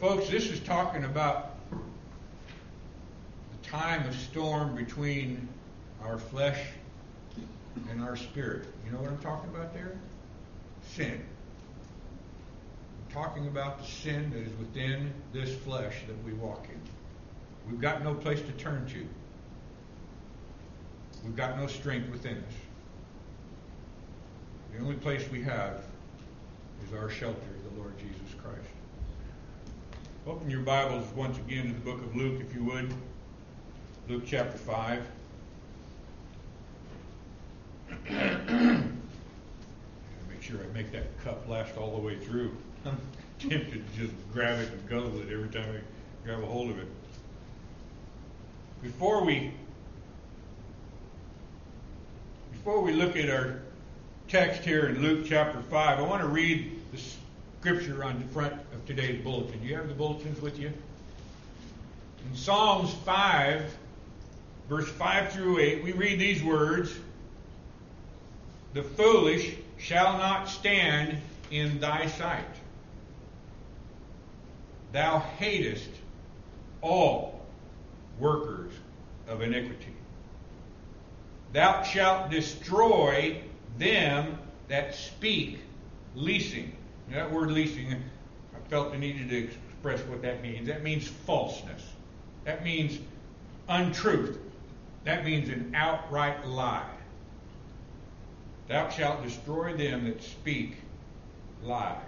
Folks, this is talking about the time of storm between our flesh and our spirit. You know what I'm talking about there? Sin. I'm talking about the sin that is within this flesh that we walk in. We've got no place to turn to. We've got no strength within us. The only place we have is our shelter, the Lord Jesus Christ. Open your Bibles once again to the book of Luke, if you would. Luke chapter 5. Make sure I make that cup last all the way through. I'm tempted to just grab it and guzzle it every time I grab a hold of it. Before we before we look at our text here in Luke chapter 5, I want to read scripture on the front of today's bulletin. Do you have the bulletins with you? In Psalms 5, verse 5 through 8, we read these words The foolish shall not stand in thy sight. Thou hatest all workers of iniquity. Thou shalt destroy them that speak leasing. That word leasing, I felt the need to express what that means. That means falseness. That means untruth. That means an outright lie. Thou shalt destroy them that speak lies.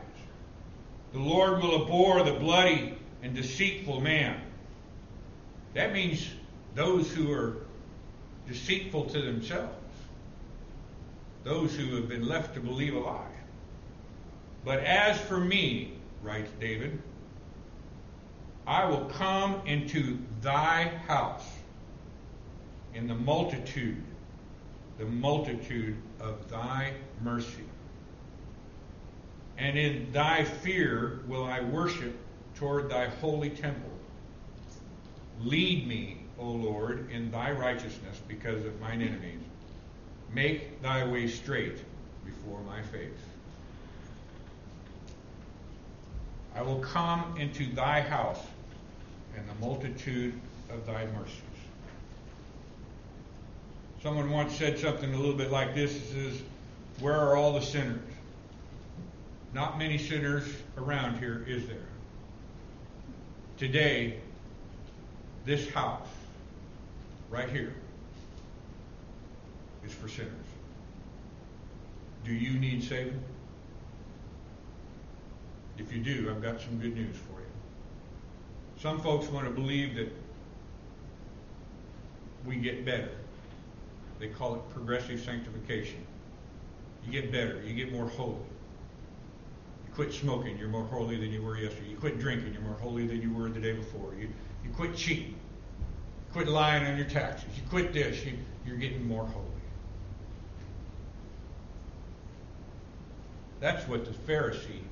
The Lord will abhor the bloody and deceitful man. That means those who are deceitful to themselves, those who have been left to believe a lie. But as for me, writes David, I will come into thy house in the multitude, the multitude of thy mercy. And in thy fear will I worship toward thy holy temple. Lead me, O Lord, in thy righteousness because of mine enemies. Make thy way straight before my face. I will come into thy house in the multitude of thy mercies. Someone once said something a little bit like this. It says, Where are all the sinners? Not many sinners around here, is there? Today, this house, right here, is for sinners. Do you need saving? If you do, I've got some good news for you. Some folks want to believe that we get better. They call it progressive sanctification. You get better, you get more holy. You quit smoking, you're more holy than you were yesterday. You quit drinking, you're more holy than you were the day before. You, you quit cheating, you quit lying on your taxes. You quit this, you, you're getting more holy. That's what the Pharisee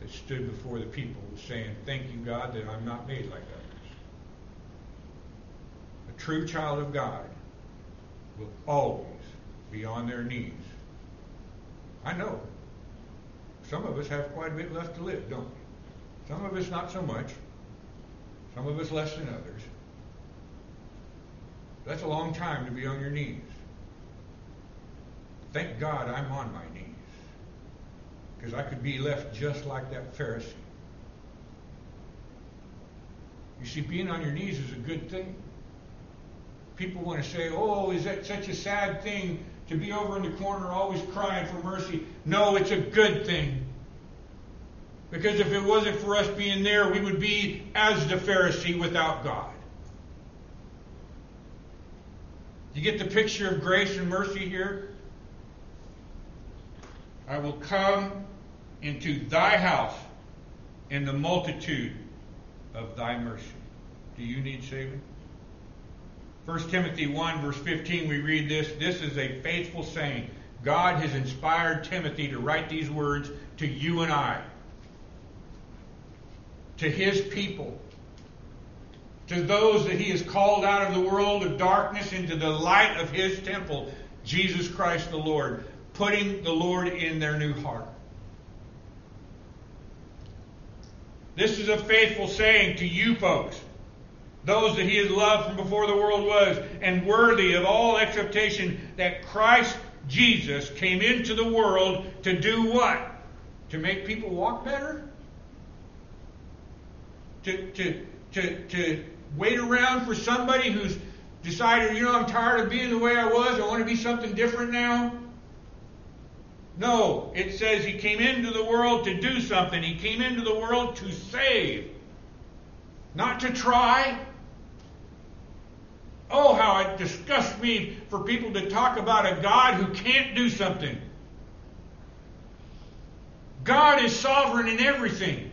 that stood before the people saying, Thank you, God, that I'm not made like others. A true child of God will always be on their knees. I know. Some of us have quite a bit left to live, don't we? Some of us not so much. Some of us less than others. That's a long time to be on your knees. Thank God I'm on my knees. Because I could be left just like that Pharisee. You see, being on your knees is a good thing. People want to say, oh, is that such a sad thing to be over in the corner always crying for mercy? No, it's a good thing. Because if it wasn't for us being there, we would be as the Pharisee without God. You get the picture of grace and mercy here? I will come into thy house in the multitude of thy mercy. Do you need saving? 1 Timothy 1, verse 15, we read this. This is a faithful saying. God has inspired Timothy to write these words to you and I, to his people, to those that he has called out of the world of darkness into the light of his temple, Jesus Christ the Lord, putting the Lord in their new heart. This is a faithful saying to you folks, those that he has loved from before the world was, and worthy of all acceptation that Christ Jesus came into the world to do what? To make people walk better? To, to, to, to wait around for somebody who's decided, you know, I'm tired of being the way I was, I want to be something different now? No, it says he came into the world to do something. He came into the world to save, not to try. Oh, how it disgusts me for people to talk about a God who can't do something. God is sovereign in everything.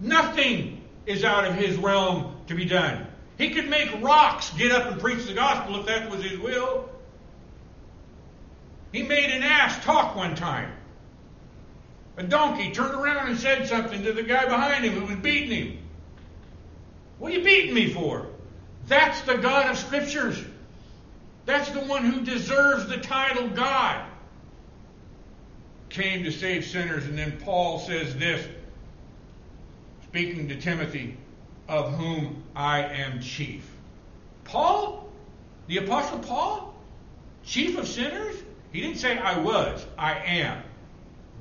Nothing is out of his realm to be done. He could make rocks get up and preach the gospel if that was his will. He made an ass talk one time. A donkey turned around and said something to the guy behind him who was beating him. What are you beating me for? That's the God of Scriptures. That's the one who deserves the title God. Came to save sinners, and then Paul says this, speaking to Timothy, of whom I am chief. Paul? The Apostle Paul? Chief of sinners? He didn't say I was, I am.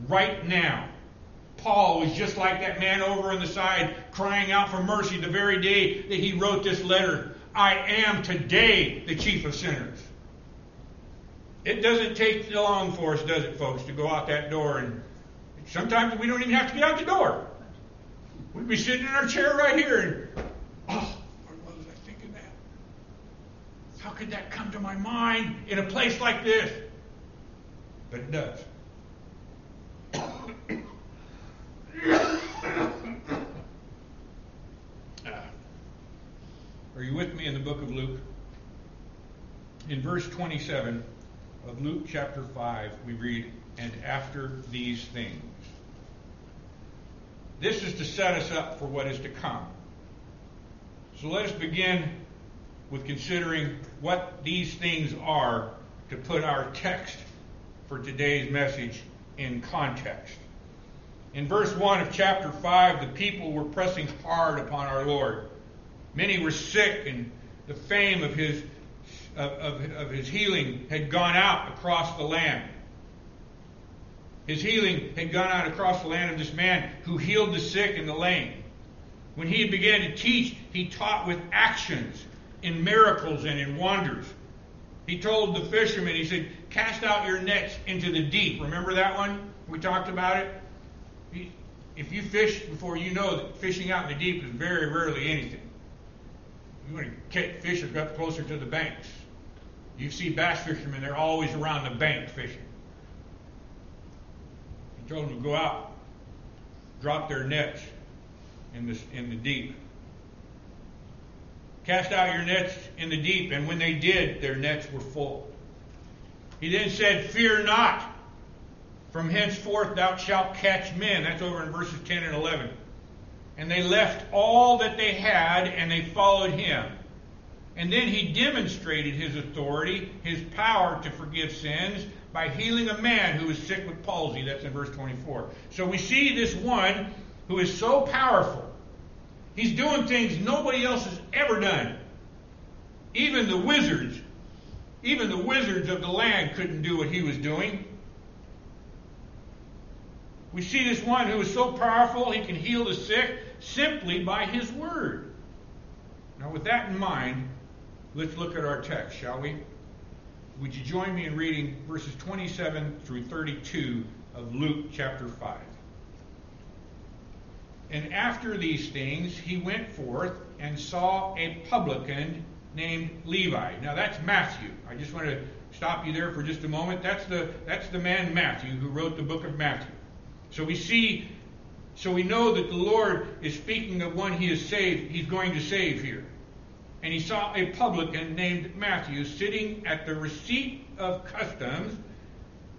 Right now. Paul was just like that man over on the side crying out for mercy the very day that he wrote this letter. I am today the chief of sinners. It doesn't take long for us, does it, folks, to go out that door and sometimes we don't even have to get out the door. We'd be sitting in our chair right here and, oh, what was I thinking that? How could that come to my mind in a place like this? But it does. Are you with me in the book of Luke? In verse 27 of Luke chapter 5, we read, And after these things. This is to set us up for what is to come. So let us begin with considering what these things are to put our text for today's message in context. In verse 1 of chapter 5, the people were pressing hard upon our Lord. Many were sick, and the fame of his, of, of, of his healing had gone out across the land. His healing had gone out across the land of this man who healed the sick and the lame. When he began to teach, he taught with actions, in miracles, and in wonders. He told the fishermen, he said, Cast out your nets into the deep. Remember that one? We talked about it. If you fish before you know that fishing out in the deep is very rarely anything. You want to catch fish up closer to the banks. You see bass fishermen, they're always around the bank fishing. He told them to go out, drop their nets in the, in the deep. Cast out your nets in the deep, and when they did, their nets were full. He then said, Fear not. From henceforth thou shalt catch men. That's over in verses 10 and 11. And they left all that they had and they followed him. And then he demonstrated his authority, his power to forgive sins by healing a man who was sick with palsy. That's in verse 24. So we see this one who is so powerful. He's doing things nobody else has ever done. Even the wizards even the wizards of the land couldn't do what he was doing. We see this one who is so powerful he can heal the sick simply by his word. Now, with that in mind, let's look at our text, shall we? Would you join me in reading verses 27 through 32 of Luke chapter 5? And after these things, he went forth and saw a publican named Levi. Now that's Matthew. I just want to stop you there for just a moment. That's the that's the man Matthew who wrote the book of Matthew. So we see so we know that the Lord is speaking of one he is saved, he's going to save here. And he saw a publican named Matthew sitting at the receipt of customs,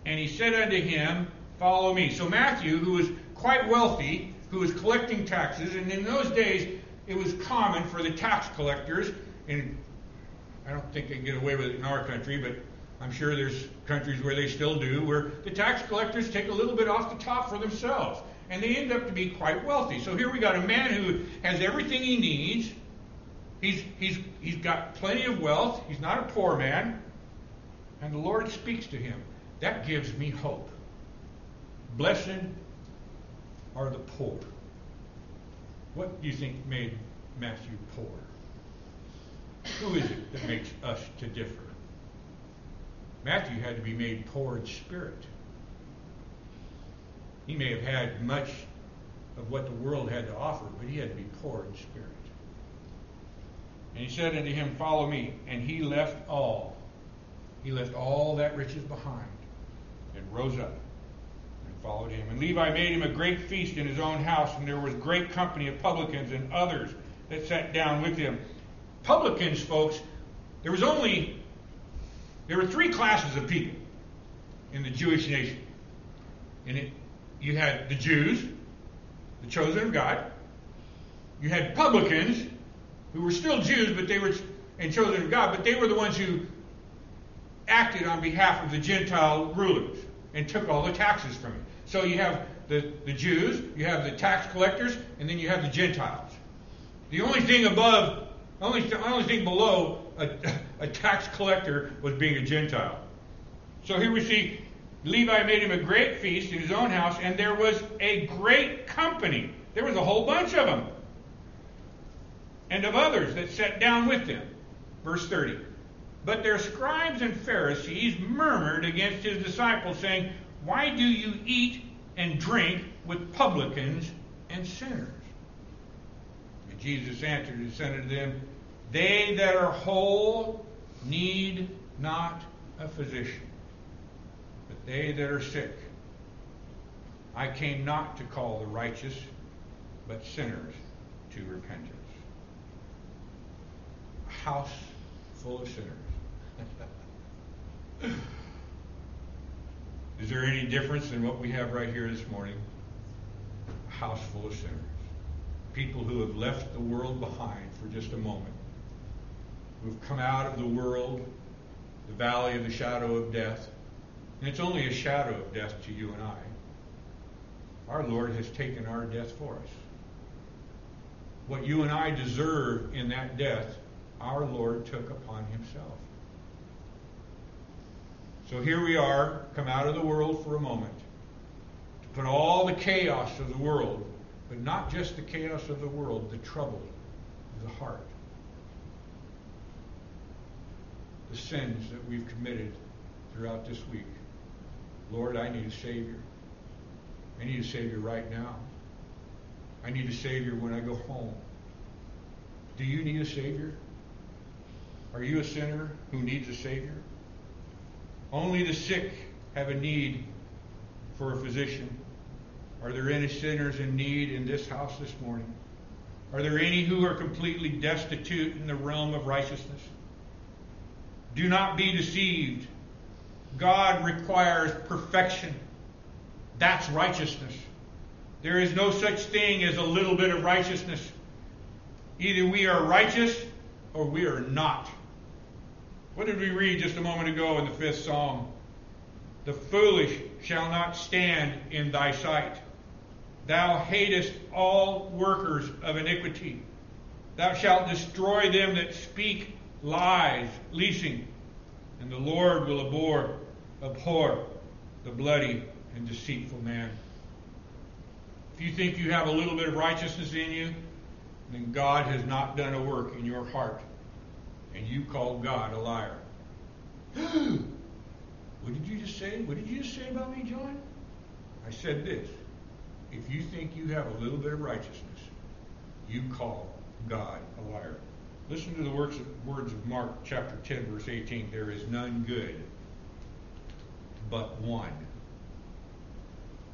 and he said unto him, Follow me. So Matthew, who was quite wealthy, who was collecting taxes, and in those days it was common for the tax collectors and I don't think they get away with it in our country, but I'm sure there's countries where they still do, where the tax collectors take a little bit off the top for themselves. and they end up to be quite wealthy. So here we got a man who has everything he needs. He's, he's, he's got plenty of wealth. He's not a poor man. And the Lord speaks to him. That gives me hope. Blessed are the poor. What do you think made Matthew poor? Who is it that makes us to differ? Matthew had to be made poor in spirit. He may have had much of what the world had to offer, but he had to be poor in spirit. And he said unto him, Follow me. And he left all. He left all that riches behind and rose up followed him. And Levi made him a great feast in his own house, and there was great company of publicans and others that sat down with him. Publicans, folks, there was only there were three classes of people in the Jewish nation. And it, you had the Jews, the chosen of God. You had publicans, who were still Jews, but they were and chosen of God, but they were the ones who acted on behalf of the Gentile rulers and took all the taxes from it. So you have the, the Jews, you have the tax collectors, and then you have the Gentiles. The only thing above, only, only thing below a, a tax collector was being a Gentile. So here we see Levi made him a great feast in his own house, and there was a great company. There was a whole bunch of them. And of others that sat down with them. Verse 30. But their scribes and Pharisees murmured against his disciples, saying, Why do you eat and drink with publicans and sinners? And Jesus answered and said unto them, They that are whole need not a physician, but they that are sick. I came not to call the righteous, but sinners to repentance. A house full of sinners. Is there any difference in what we have right here this morning? A house full of sinners. People who have left the world behind for just a moment. Who've come out of the world, the valley of the shadow of death. And it's only a shadow of death to you and I. Our Lord has taken our death for us. What you and I deserve in that death, our Lord took upon himself. So here we are, come out of the world for a moment, to put all the chaos of the world, but not just the chaos of the world, the trouble the heart, the sins that we've committed throughout this week. Lord, I need a Savior. I need a Savior right now. I need a Savior when I go home. Do you need a Savior? Are you a sinner who needs a Savior? Only the sick have a need for a physician. Are there any sinners in need in this house this morning? Are there any who are completely destitute in the realm of righteousness? Do not be deceived. God requires perfection. That's righteousness. There is no such thing as a little bit of righteousness. Either we are righteous or we are not. What did we read just a moment ago in the fifth psalm? The foolish shall not stand in thy sight. Thou hatest all workers of iniquity. Thou shalt destroy them that speak lies, leasing, and the Lord will abhor, abhor the bloody and deceitful man. If you think you have a little bit of righteousness in you, then God has not done a work in your heart and you call God a liar. what did you just say? What did you just say about me, John? I said this. If you think you have a little bit of righteousness, you call God a liar. Listen to the words of Mark chapter 10, verse 18. There is none good but one.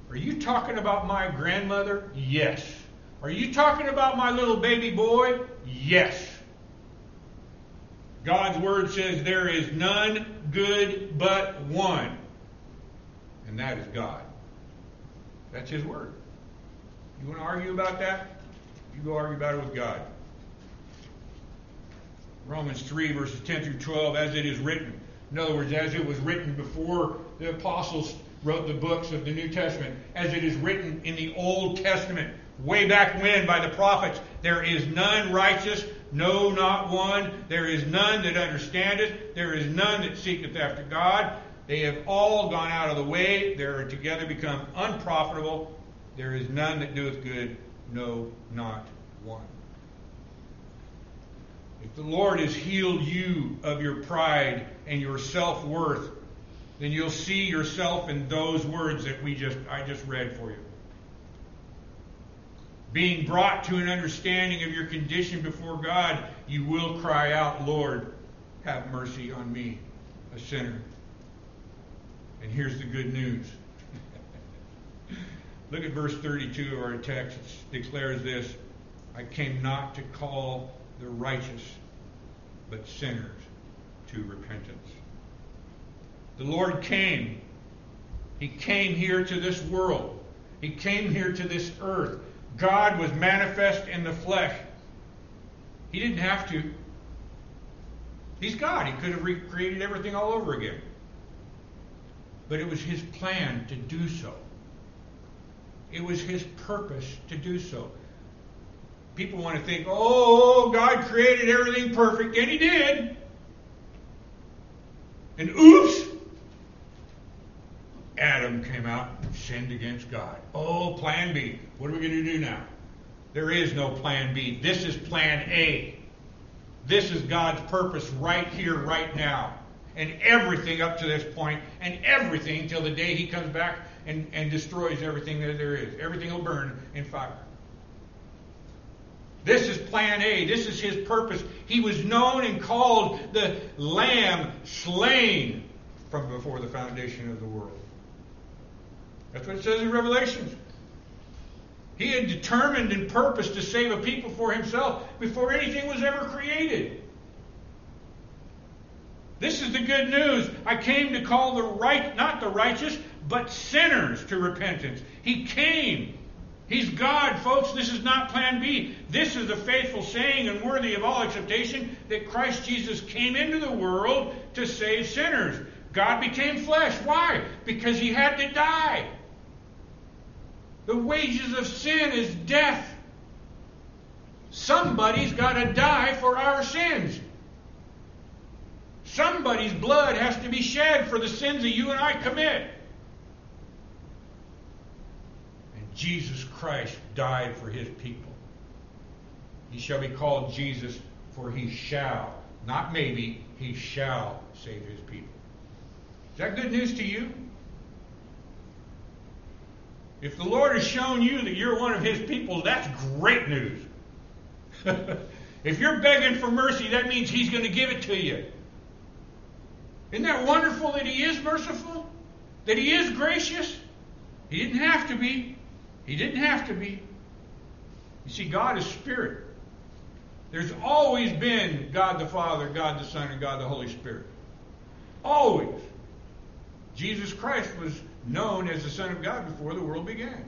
Are you talking about my grandmother? Yes. Are you talking about my little baby boy? Yes. God's word says there is none good but one, and that is God. That's His word. You want to argue about that? You go argue about it with God. Romans 3, verses 10 through 12, as it is written. In other words, as it was written before the apostles wrote the books of the New Testament, as it is written in the Old Testament, way back when by the prophets, there is none righteous, no, not one. There is none that understandeth. There is none that seeketh after God. They have all gone out of the way. They are together become unprofitable. There is none that doeth good, no, not one. If the Lord has healed you of your pride and your self worth, then you'll see yourself in those words that we just I just read for you. Being brought to an understanding of your condition before God, you will cry out, Lord, have mercy on me, a sinner. And here's the good news. Look at verse 32 of our text. It declares this I came not to call the righteous, but sinners to repentance. The Lord came. He came here to this world. He came here to this earth. God was manifest in the flesh. He didn't have to. He's God. He could have recreated everything all over again. But it was his plan to do so. It was his purpose to do so. People want to think, oh, God created everything perfect, and he did. And oops, Adam came out and sinned against God. Oh, plan B. What are we going to do now? There is no plan B. This is plan A. This is God's purpose right here, right now. And everything up to this point, and everything till the day He comes back and, and destroys everything that there is. Everything will burn in fire. This is plan A. This is His purpose. He was known and called the Lamb slain from before the foundation of the world. That's what it says in Revelations. He had determined and purposed to save a people for himself before anything was ever created. This is the good news. I came to call the right, not the righteous, but sinners to repentance. He came. He's God, folks. This is not plan B. This is the faithful saying and worthy of all acceptation that Christ Jesus came into the world to save sinners. God became flesh. Why? Because he had to die. The wages of sin is death. Somebody's got to die for our sins. Somebody's blood has to be shed for the sins that you and I commit. And Jesus Christ died for his people. He shall be called Jesus, for he shall, not maybe, he shall save his people. Is that good news to you? If the Lord has shown you that you're one of His people, that's great news. if you're begging for mercy, that means He's going to give it to you. Isn't that wonderful that He is merciful? That He is gracious? He didn't have to be. He didn't have to be. You see, God is spirit. There's always been God the Father, God the Son, and God the Holy Spirit. Always. Jesus Christ was known as the Son of God before the world began.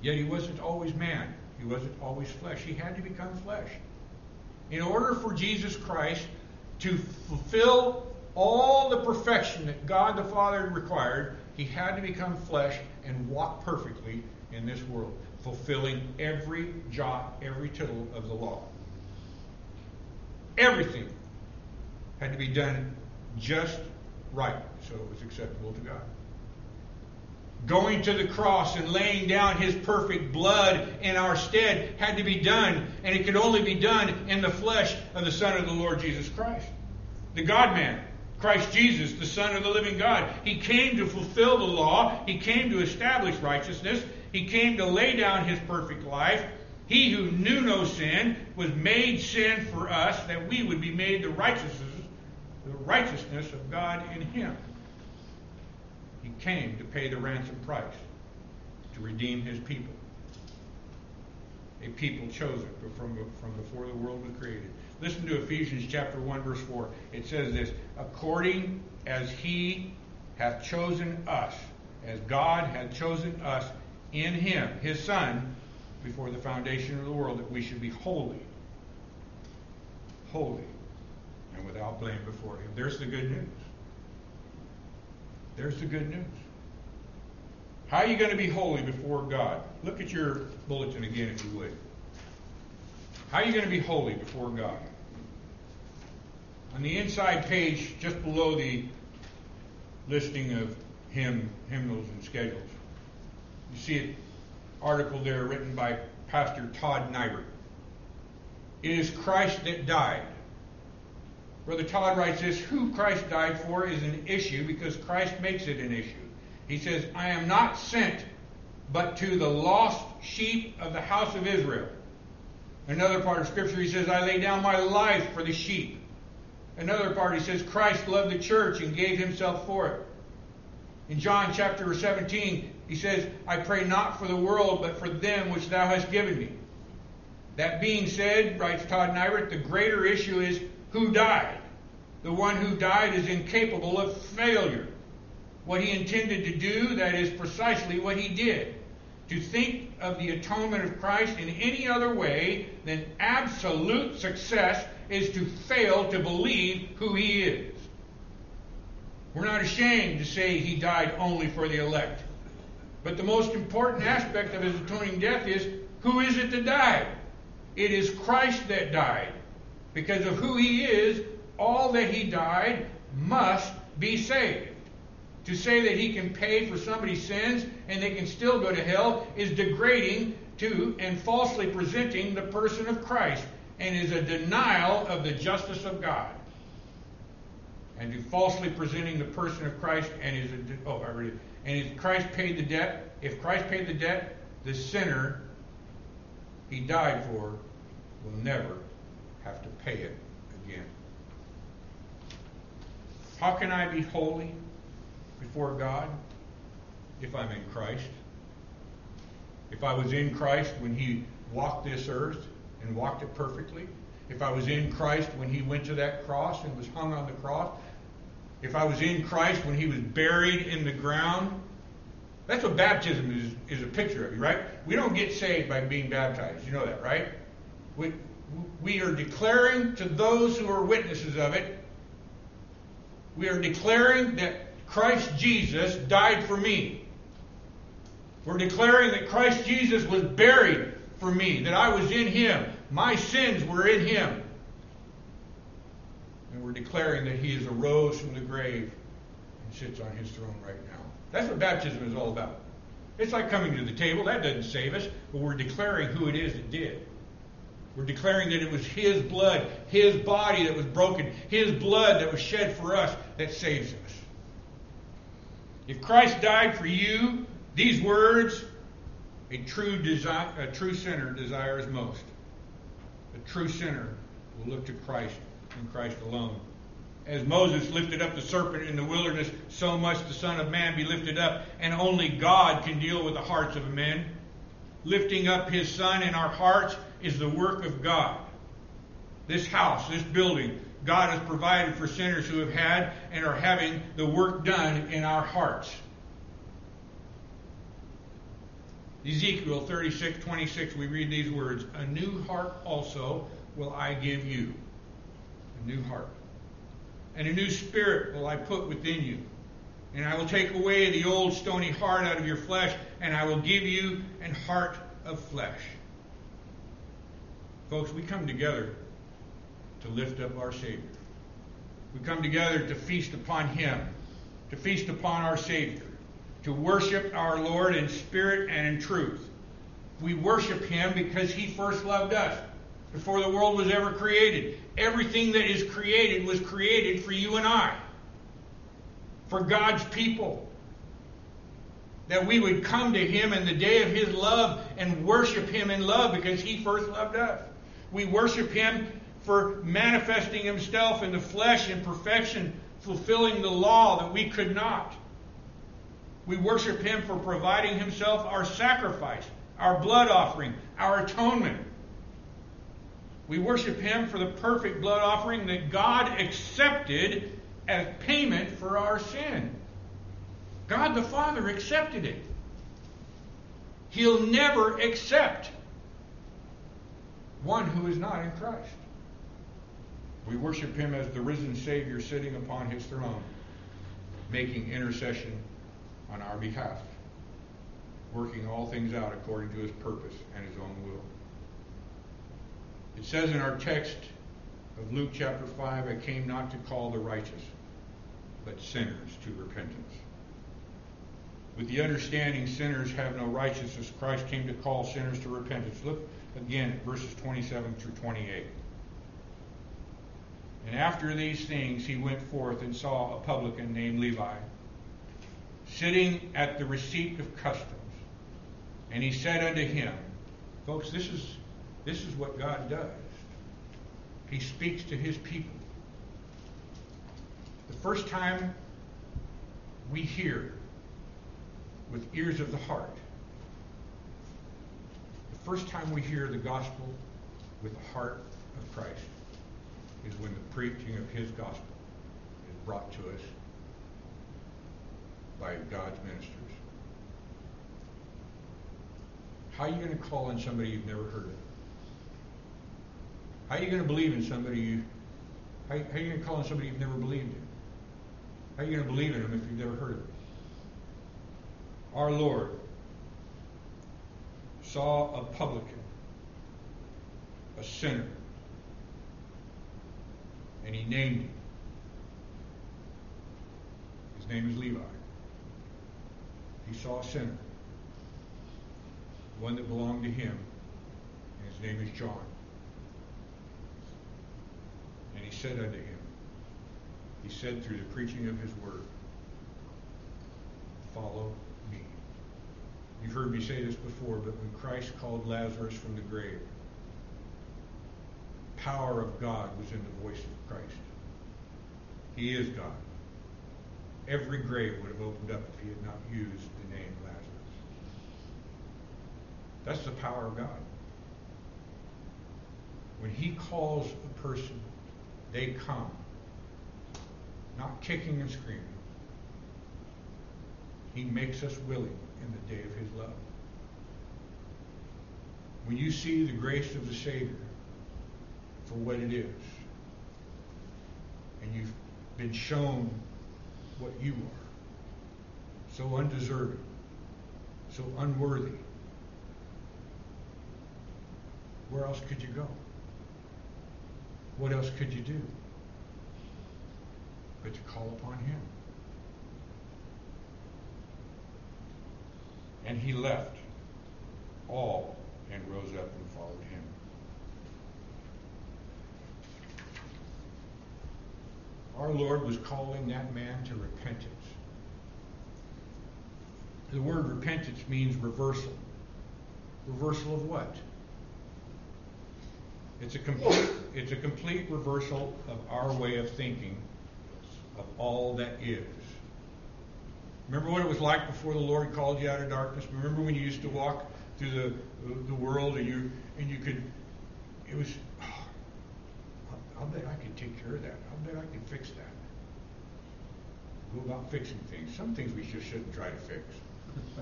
Yet he wasn't always man. He wasn't always flesh. He had to become flesh. In order for Jesus Christ to fulfill all the perfection that God the Father required, he had to become flesh and walk perfectly in this world, fulfilling every jot, every tittle of the law. Everything had to be done just right, so it was acceptable to God. Going to the cross and laying down his perfect blood in our stead had to be done, and it could only be done in the flesh of the Son of the Lord Jesus Christ. The God man, Christ Jesus, the Son of the living God. He came to fulfill the law, he came to establish righteousness, he came to lay down his perfect life. He who knew no sin was made sin for us that we would be made the righteousness the righteousness of God in him. He came to pay the ransom price, to redeem his people. A people chosen from, from before the world was created. Listen to Ephesians chapter 1, verse 4. It says this according as he hath chosen us, as God had chosen us in him, his Son, before the foundation of the world, that we should be holy. Holy and without blame before Him. There's the good news. There's the good news. How are you going to be holy before God? Look at your bulletin again, if you would. How are you going to be holy before God? On the inside page, just below the listing of hymn, hymnals and schedules, you see an article there written by Pastor Todd Nibert. It is Christ that died. Brother Todd writes this Who Christ died for is an issue because Christ makes it an issue. He says, I am not sent but to the lost sheep of the house of Israel. Another part of Scripture, he says, I lay down my life for the sheep. Another part, he says, Christ loved the church and gave himself for it. In John chapter 17, he says, I pray not for the world, but for them which thou hast given me. That being said, writes Todd Nibert, the greater issue is who died. The one who died is incapable of failure. What he intended to do, that is precisely what he did. To think of the atonement of Christ in any other way than absolute success is to fail to believe who he is. We're not ashamed to say he died only for the elect. But the most important aspect of his atoning death is who is it that died? It is Christ that died. Because of who he is, all that he died must be saved. To say that he can pay for somebody's sins and they can still go to hell is degrading to and falsely presenting the person of Christ and is a denial of the justice of God. And to falsely presenting the person of Christ and is a, oh I already and if Christ paid the debt, if Christ paid the debt, the sinner he died for will never have to pay it again. How can I be holy before God if I'm in Christ? If I was in Christ when he walked this earth and walked it perfectly, if I was in Christ when he went to that cross and was hung on the cross, if I was in Christ when he was buried in the ground, that's what baptism is, is a picture of, you, right? We don't get saved by being baptized. You know that, right? We, we are declaring to those who are witnesses of it, we are declaring that Christ Jesus died for me. We're declaring that Christ Jesus was buried for me, that I was in him. My sins were in him. And we're declaring that he has arose from the grave and sits on his throne right now. That's what baptism is all about. It's like coming to the table. That doesn't save us, but we're declaring who it is that did. We're declaring that it was His blood, His body that was broken, His blood that was shed for us that saves us. If Christ died for you, these words a true, desi- a true sinner desires most. A true sinner will look to Christ and Christ alone. As Moses lifted up the serpent in the wilderness, so must the Son of Man be lifted up, and only God can deal with the hearts of men. Lifting up His Son in our hearts is the work of God. This house, this building, God has provided for sinners who have had and are having the work done in our hearts. Ezekiel 36, 26, we read these words A new heart also will I give you. A new heart. And a new spirit will I put within you. And I will take away the old stony heart out of your flesh, and I will give you an heart of flesh. Folks, we come together to lift up our Savior. We come together to feast upon Him, to feast upon our Savior, to worship our Lord in spirit and in truth. We worship Him because He first loved us before the world was ever created. Everything that is created was created for you and I, for God's people. That we would come to Him in the day of His love and worship Him in love because He first loved us. We worship Him for manifesting Himself in the flesh in perfection, fulfilling the law that we could not. We worship Him for providing Himself our sacrifice, our blood offering, our atonement. We worship Him for the perfect blood offering that God accepted as payment for our sin. God the Father accepted it. He'll never accept one who is not in Christ. We worship him as the risen Savior sitting upon his throne. making intercession on our behalf, working all things out according to his purpose and his own will. It says in our text of Luke chapter 5, I came not to call the righteous, but sinners to repentance. With the understanding sinners have no righteousness, Christ came to call sinners to repentance. Look again verses 27 through 28. And after these things he went forth and saw a publican named Levi sitting at the receipt of customs. And he said unto him, Folks, this is this is what God does. He speaks to his people. The first time we hear with ears of the heart, first time we hear the gospel with the heart of Christ is when the preaching of his gospel is brought to us by God's ministers. How are you going to call on somebody you've never heard of? How are you going to believe in somebody you? How, how are you going to call on somebody you've never believed in? How are you going to believe in them if you've never heard of them? Our Lord saw a publican, a sinner, and he named him. His name is Levi. He saw a sinner, one that belonged to him, and his name is John. And he said unto him, He said through the preaching of his word, Follow. You've heard me say this before, but when Christ called Lazarus from the grave, power of God was in the voice of Christ. He is God. Every grave would have opened up if he had not used the name Lazarus. That's the power of God. When he calls a person they come, not kicking and screaming. He makes us willing in the day of His love. When you see the grace of the Savior for what it is, and you've been shown what you are, so undeserving, so unworthy, where else could you go? What else could you do but to call upon Him? And he left all and rose up and followed him. Our Lord was calling that man to repentance. The word repentance means reversal. Reversal of what? It's a complete, it's a complete reversal of our way of thinking of all that is. Remember what it was like before the Lord called you out of darkness? Remember when you used to walk through the the world and you and you could it was oh, I'll bet I could take care of that. I'll bet I can fix that. Go about fixing things. Some things we just shouldn't try to fix.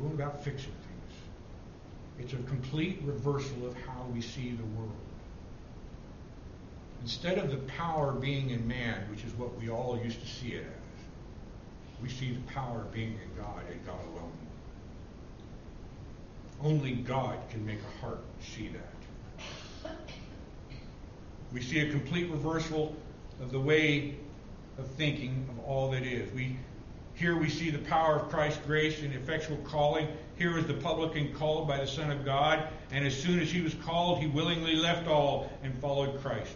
Go about fixing things. It's a complete reversal of how we see the world. Instead of the power being in man, which is what we all used to see it as, we see the power being in God and God alone. Only God can make a heart see that. We see a complete reversal of the way of thinking of all that is. We here we see the power of Christ's grace and effectual calling here is the publican called by the Son of God, and as soon as he was called, he willingly left all and followed Christ.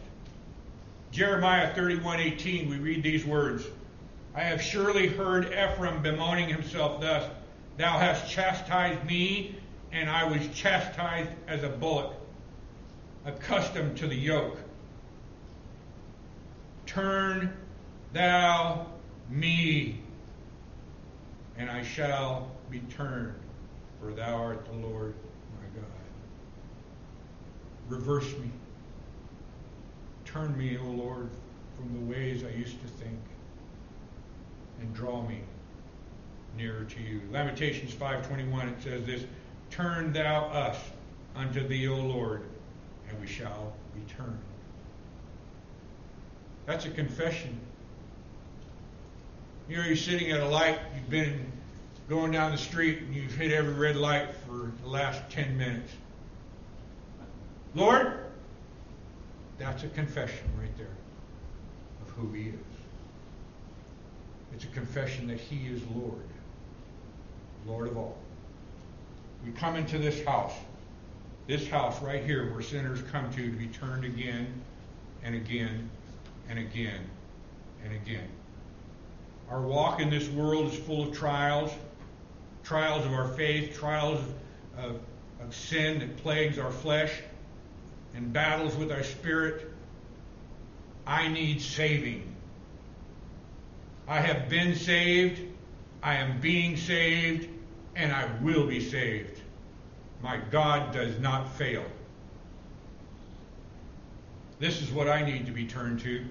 Jeremiah 31:18, we read these words: I have surely heard Ephraim bemoaning himself thus, Thou hast chastised me, and I was chastised as a bullock, accustomed to the yoke. Turn thou me, and I shall be turned for thou art the Lord my God. Reverse me. Turn me, O Lord, from the ways I used to think, and draw me nearer to you. Lamentations 5:21 it says this, "Turn thou us unto thee, O Lord, and we shall be turned." That's a confession You know, you're sitting at a light, you've been going down the street, and you've hit every red light for the last 10 minutes. Lord, that's a confession right there of who He is. It's a confession that He is Lord, Lord of all. We come into this house, this house right here where sinners come to to be turned again and again and again and again. Our walk in this world is full of trials, trials of our faith, trials of, of, of sin that plagues our flesh, and battles with our spirit. I need saving. I have been saved, I am being saved, and I will be saved. My God does not fail. This is what I need to be turned to.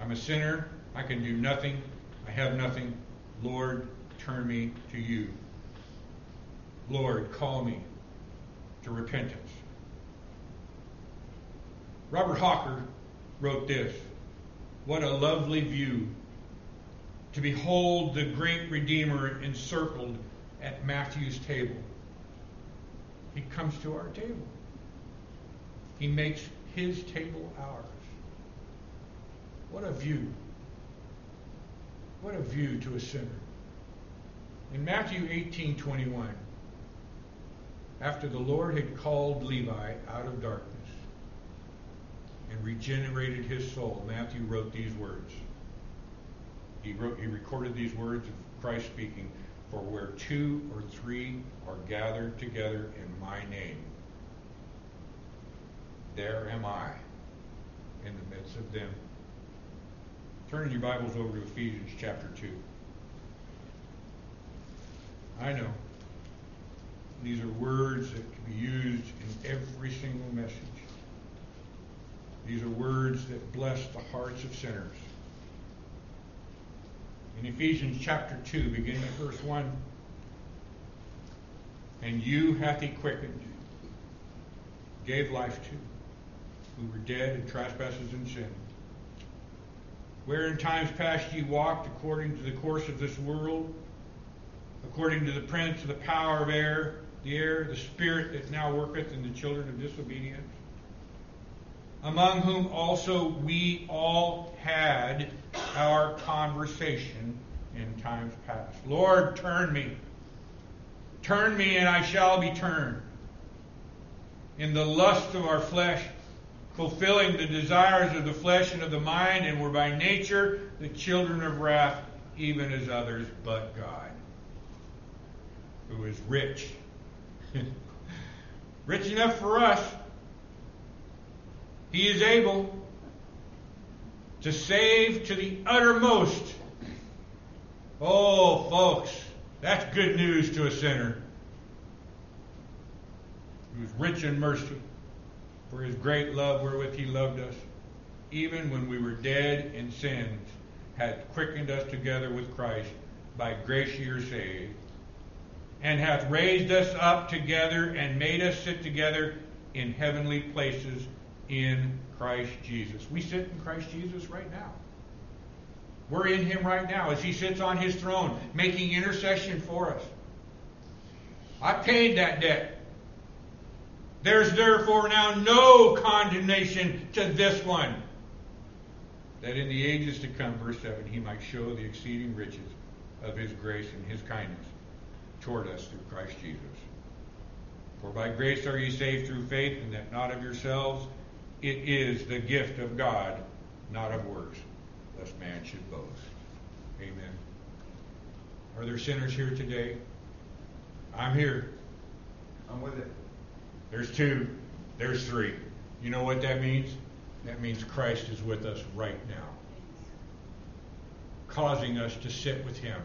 I'm a sinner. I can do nothing. I have nothing. Lord, turn me to you. Lord, call me to repentance. Robert Hawker wrote this What a lovely view to behold the great Redeemer encircled at Matthew's table. He comes to our table. He makes his table ours. What a view. What a view to a sinner. In Matthew 18:21, after the Lord had called Levi out of darkness and regenerated his soul, Matthew wrote these words. He wrote he recorded these words of Christ speaking, for where two or three are gathered together in my name, there am I in the midst of them. Turn your Bibles over to Ephesians chapter 2. I know. These are words that can be used in every single message. These are words that bless the hearts of sinners. In Ephesians chapter 2, beginning at verse 1, and you hath he quickened, gave life to, who were dead in trespasses and sin where in times past ye walked according to the course of this world, according to the prince of the power of air, the air, the spirit that now worketh in the children of disobedience, among whom also we all had our conversation in times past. Lord, turn me. Turn me, and I shall be turned. In the lust of our flesh, fulfilling the desires of the flesh and of the mind, and were by nature the children of wrath, even as others, but God, who is rich. rich enough for us. He is able to save to the uttermost. Oh, folks, that's good news to a sinner who's rich in mercy for his great love wherewith he loved us, even when we were dead in sins, hath quickened us together with Christ. By grace ye are saved, and hath raised us up together and made us sit together in heavenly places in Christ Jesus. We sit in Christ Jesus right now. We're in him right now as he sits on his throne, making intercession for us. I paid that debt. There's therefore now no condemnation to this one. That in the ages to come, verse 7, he might show the exceeding riches of his grace and his kindness toward us through Christ Jesus. For by grace are ye saved through faith, and that not of yourselves. It is the gift of God, not of works, lest man should boast. Amen. Are there sinners here today? I'm here. I'm with it. There's two. There's three. You know what that means? That means Christ is with us right now, causing us to sit with Him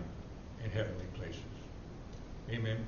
in heavenly places. Amen.